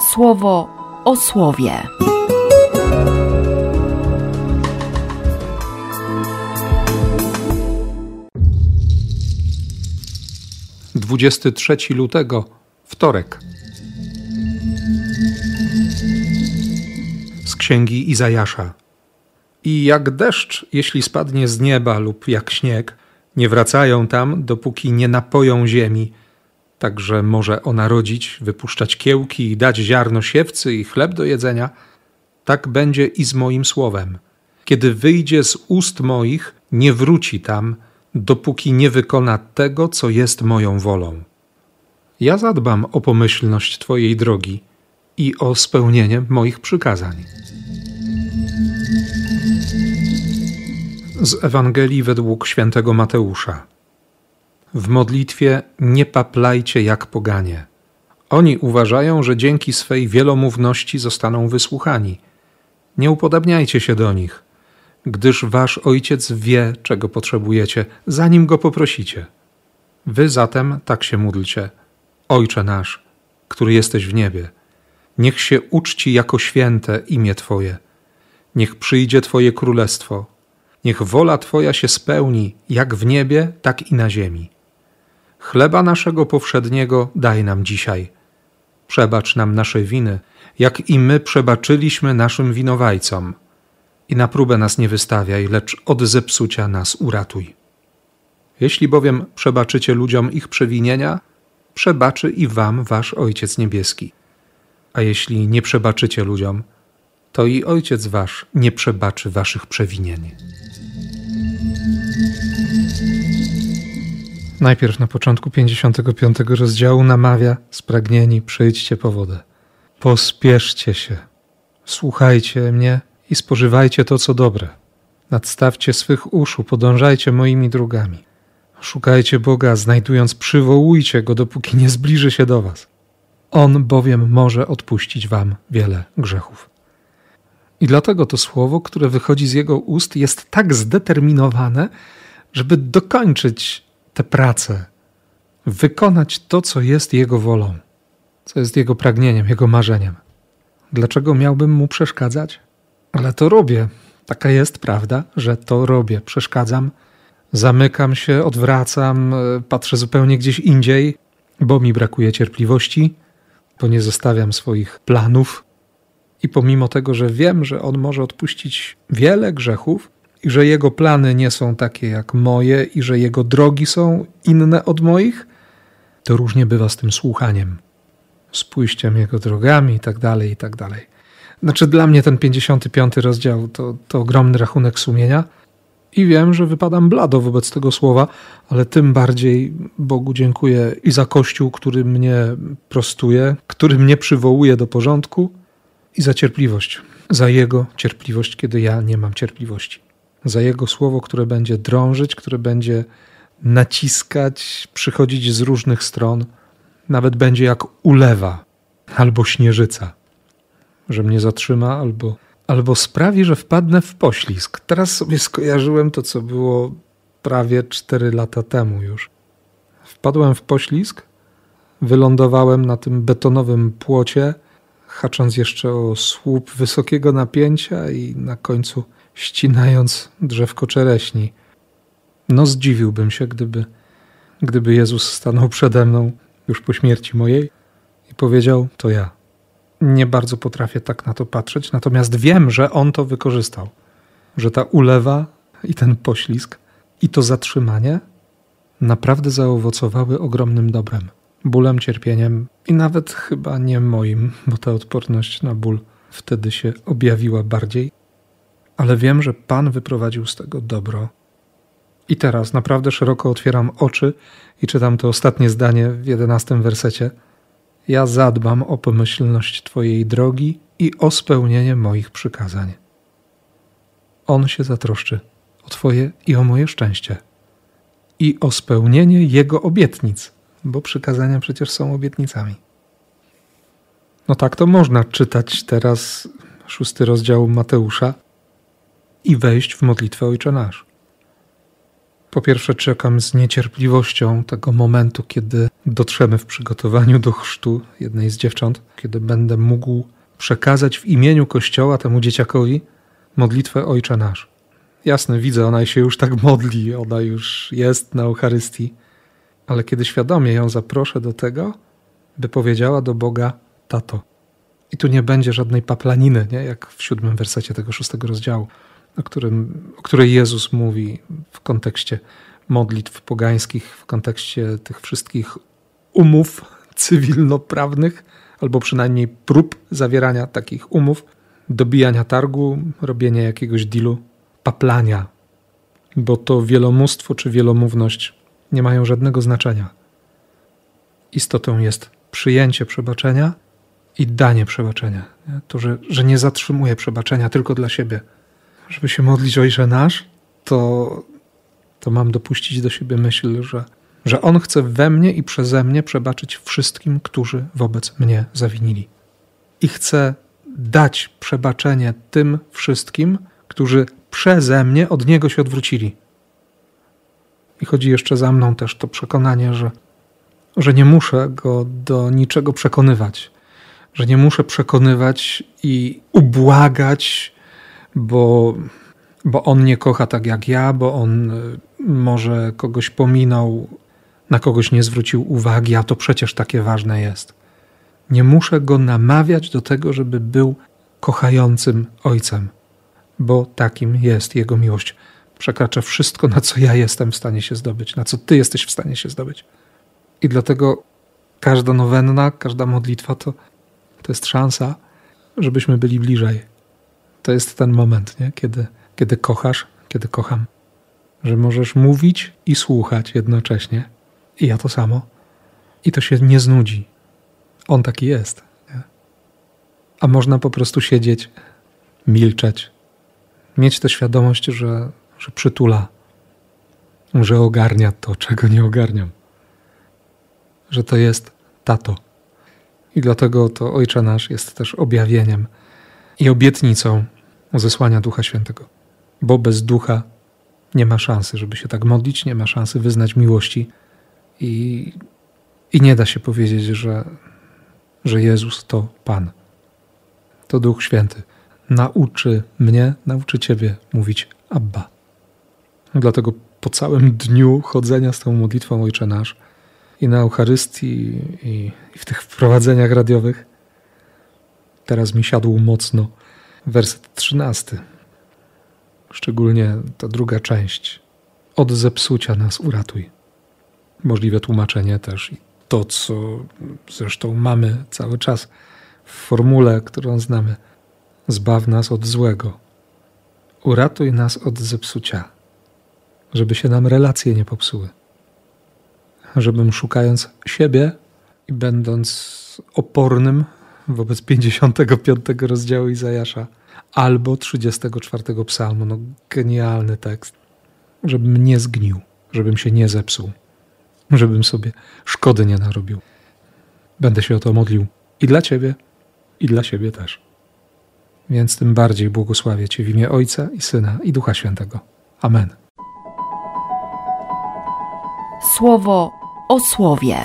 słowo o słowie. Dwudziesty trzeci lutego, wtorek. Z księgi Izajasza. I jak deszcz, jeśli spadnie z nieba, lub jak śnieg, nie wracają tam, dopóki nie napoją ziemi, także może ona rodzić, wypuszczać kiełki i dać ziarno siewcy i chleb do jedzenia, tak będzie i z moim słowem. Kiedy wyjdzie z ust moich, nie wróci tam, dopóki nie wykona tego, co jest moją wolą. Ja zadbam o pomyślność Twojej drogi i o spełnienie moich przykazań. Z Ewangelii według świętego Mateusza. W modlitwie nie paplajcie jak poganie. Oni uważają, że dzięki swej wielomówności zostaną wysłuchani. Nie upodabniajcie się do nich, gdyż wasz ojciec wie, czego potrzebujecie, zanim go poprosicie. Wy zatem tak się módlcie. Ojcze nasz, który jesteś w niebie, niech się uczci jako święte imię Twoje. Niech przyjdzie Twoje królestwo. Niech wola Twoja się spełni, jak w niebie, tak i na ziemi. Chleba naszego powszedniego daj nam dzisiaj. Przebacz nam nasze winy, jak i my przebaczyliśmy naszym winowajcom. I na próbę nas nie wystawiaj, lecz od zepsucia nas uratuj. Jeśli bowiem przebaczycie ludziom ich przewinienia, przebaczy i wam wasz Ojciec Niebieski. A jeśli nie przebaczycie ludziom, to i Ojciec wasz nie przebaczy waszych przewinień. Najpierw na początku 55 rozdziału namawia spragnieni, przyjdźcie po wodę. Pospieszcie się, słuchajcie mnie i spożywajcie to, co dobre. Nadstawcie swych uszu, podążajcie moimi drogami. Szukajcie Boga, znajdując, przywołujcie Go, dopóki nie zbliży się do Was. On bowiem może odpuścić Wam wiele grzechów. I dlatego to słowo, które wychodzi z Jego ust, jest tak zdeterminowane, żeby dokończyć tę pracę, wykonać to, co jest Jego wolą, co jest Jego pragnieniem, Jego marzeniem. Dlaczego miałbym Mu przeszkadzać? Ale to robię. Taka jest prawda, że to robię. Przeszkadzam, zamykam się, odwracam, e, patrzę zupełnie gdzieś indziej, bo mi brakuje cierpliwości, bo nie zostawiam swoich planów. I pomimo tego, że wiem, że On może odpuścić wiele grzechów, i że jego plany nie są takie jak moje, i że jego drogi są inne od moich, to różnie bywa z tym słuchaniem, z pójściem jego drogami i tak dalej, i tak dalej. Znaczy, dla mnie ten 55 rozdział to, to ogromny rachunek sumienia. I wiem, że wypadam blado wobec tego słowa, ale tym bardziej Bogu dziękuję i za Kościół, który mnie prostuje, który mnie przywołuje do porządku, i za cierpliwość, za Jego cierpliwość, kiedy ja nie mam cierpliwości za Jego słowo, które będzie drążyć, które będzie naciskać, przychodzić z różnych stron, nawet będzie jak ulewa albo śnieżyca, że mnie zatrzyma albo, albo sprawi, że wpadnę w poślizg. Teraz sobie skojarzyłem to, co było prawie cztery lata temu już. Wpadłem w poślizg, wylądowałem na tym betonowym płocie, hacząc jeszcze o słup wysokiego napięcia i na końcu ścinając drzewko czereśni. No zdziwiłbym się, gdyby, gdyby Jezus stanął przede mną już po śmierci mojej i powiedział: To ja. Nie bardzo potrafię tak na to patrzeć, natomiast wiem, że On to wykorzystał. Że ta ulewa i ten poślizg i to zatrzymanie naprawdę zaowocowały ogromnym dobrem, bólem, cierpieniem i nawet chyba nie moim, bo ta odporność na ból wtedy się objawiła bardziej ale wiem, że Pan wyprowadził z tego dobro. I teraz naprawdę szeroko otwieram oczy i czytam to ostatnie zdanie w jedenastym wersecie. Ja zadbam o pomyślność Twojej drogi i o spełnienie moich przykazań. On się zatroszczy o Twoje i o moje szczęście i o spełnienie Jego obietnic, bo przykazania przecież są obietnicami. No tak to można czytać teraz szósty rozdział Mateusza i wejść w modlitwę Ojcze Nasz. Po pierwsze, czekam z niecierpliwością tego momentu, kiedy dotrzemy w przygotowaniu do chrztu jednej z dziewcząt, kiedy będę mógł przekazać w imieniu Kościoła temu dzieciakowi modlitwę Ojcze Nasz. Jasne, widzę, ona się już tak modli, ona już jest na Eucharystii, ale kiedy świadomie ją zaproszę do tego, by powiedziała do Boga: Tato. I tu nie będzie żadnej paplaniny, nie? jak w siódmym wersecie tego szóstego rozdziału, o, którym, o której Jezus mówi w kontekście modlitw pogańskich, w kontekście tych wszystkich umów cywilnoprawnych, albo przynajmniej prób zawierania takich umów, dobijania targu, robienia jakiegoś dealu, paplania, bo to wielomóstwo czy wielomówność nie mają żadnego znaczenia. Istotą jest przyjęcie przebaczenia i danie przebaczenia. To, że, że nie zatrzymuję przebaczenia tylko dla siebie. Żeby się modlić Ojcze Nasz, to, to mam dopuścić do siebie myśl, że, że On chce we mnie i przeze mnie przebaczyć wszystkim, którzy wobec mnie zawinili. I chce dać przebaczenie tym wszystkim, którzy przeze mnie od Niego się odwrócili. I chodzi jeszcze za mną też to przekonanie, że, że nie muszę Go do niczego przekonywać, że nie muszę przekonywać i ubłagać, bo, bo On nie kocha tak jak ja, bo On y, może kogoś pominął, na kogoś nie zwrócił uwagi, a to przecież takie ważne jest. Nie muszę Go namawiać do tego, żeby był kochającym Ojcem, bo takim jest Jego miłość. Przekracza wszystko, na co ja jestem w stanie się zdobyć, na co Ty jesteś w stanie się zdobyć. I dlatego każda nowenna, każda modlitwa to, to jest szansa, żebyśmy byli bliżej. To jest ten moment, nie? Kiedy, kiedy kochasz, kiedy kocham. Że możesz mówić i słuchać jednocześnie. I ja to samo. I to się nie znudzi. On taki jest. Nie? A można po prostu siedzieć, milczeć, mieć tę świadomość, że, że przytula, że ogarnia to, czego nie ogarniam, że to jest tato. I dlatego to Ojcze Nasz jest też objawieniem i obietnicą zesłania Ducha Świętego. Bo bez Ducha nie ma szansy, żeby się tak modlić, nie ma szansy wyznać miłości i, i nie da się powiedzieć, że, że Jezus to Pan. To Duch Święty nauczy mnie, nauczy Ciebie mówić Abba. Dlatego po całym dniu chodzenia z tą modlitwą Ojcze Nasz i na Eucharystii i, i w tych wprowadzeniach radiowych teraz mi siadł mocno werset trzynasty. Szczególnie ta druga część. Od zepsucia nas uratuj. Możliwe tłumaczenie też i to, co zresztą mamy cały czas w formule, którą znamy. Zbaw nas od złego. Uratuj nas od zepsucia, żeby się nam relacje nie popsuły. Żebym szukając siebie i będąc opornym wobec 55 rozdziału Izajasza albo 34 psalmu, no genialny tekst, żebym nie zgnił, żebym się nie zepsuł, żebym sobie szkody nie narobił. Będę się o to modlił i dla Ciebie, i dla siebie też. Więc tym bardziej błogosławię Cię w imię Ojca i Syna i Ducha Świętego. Amen. Słowo o słowie.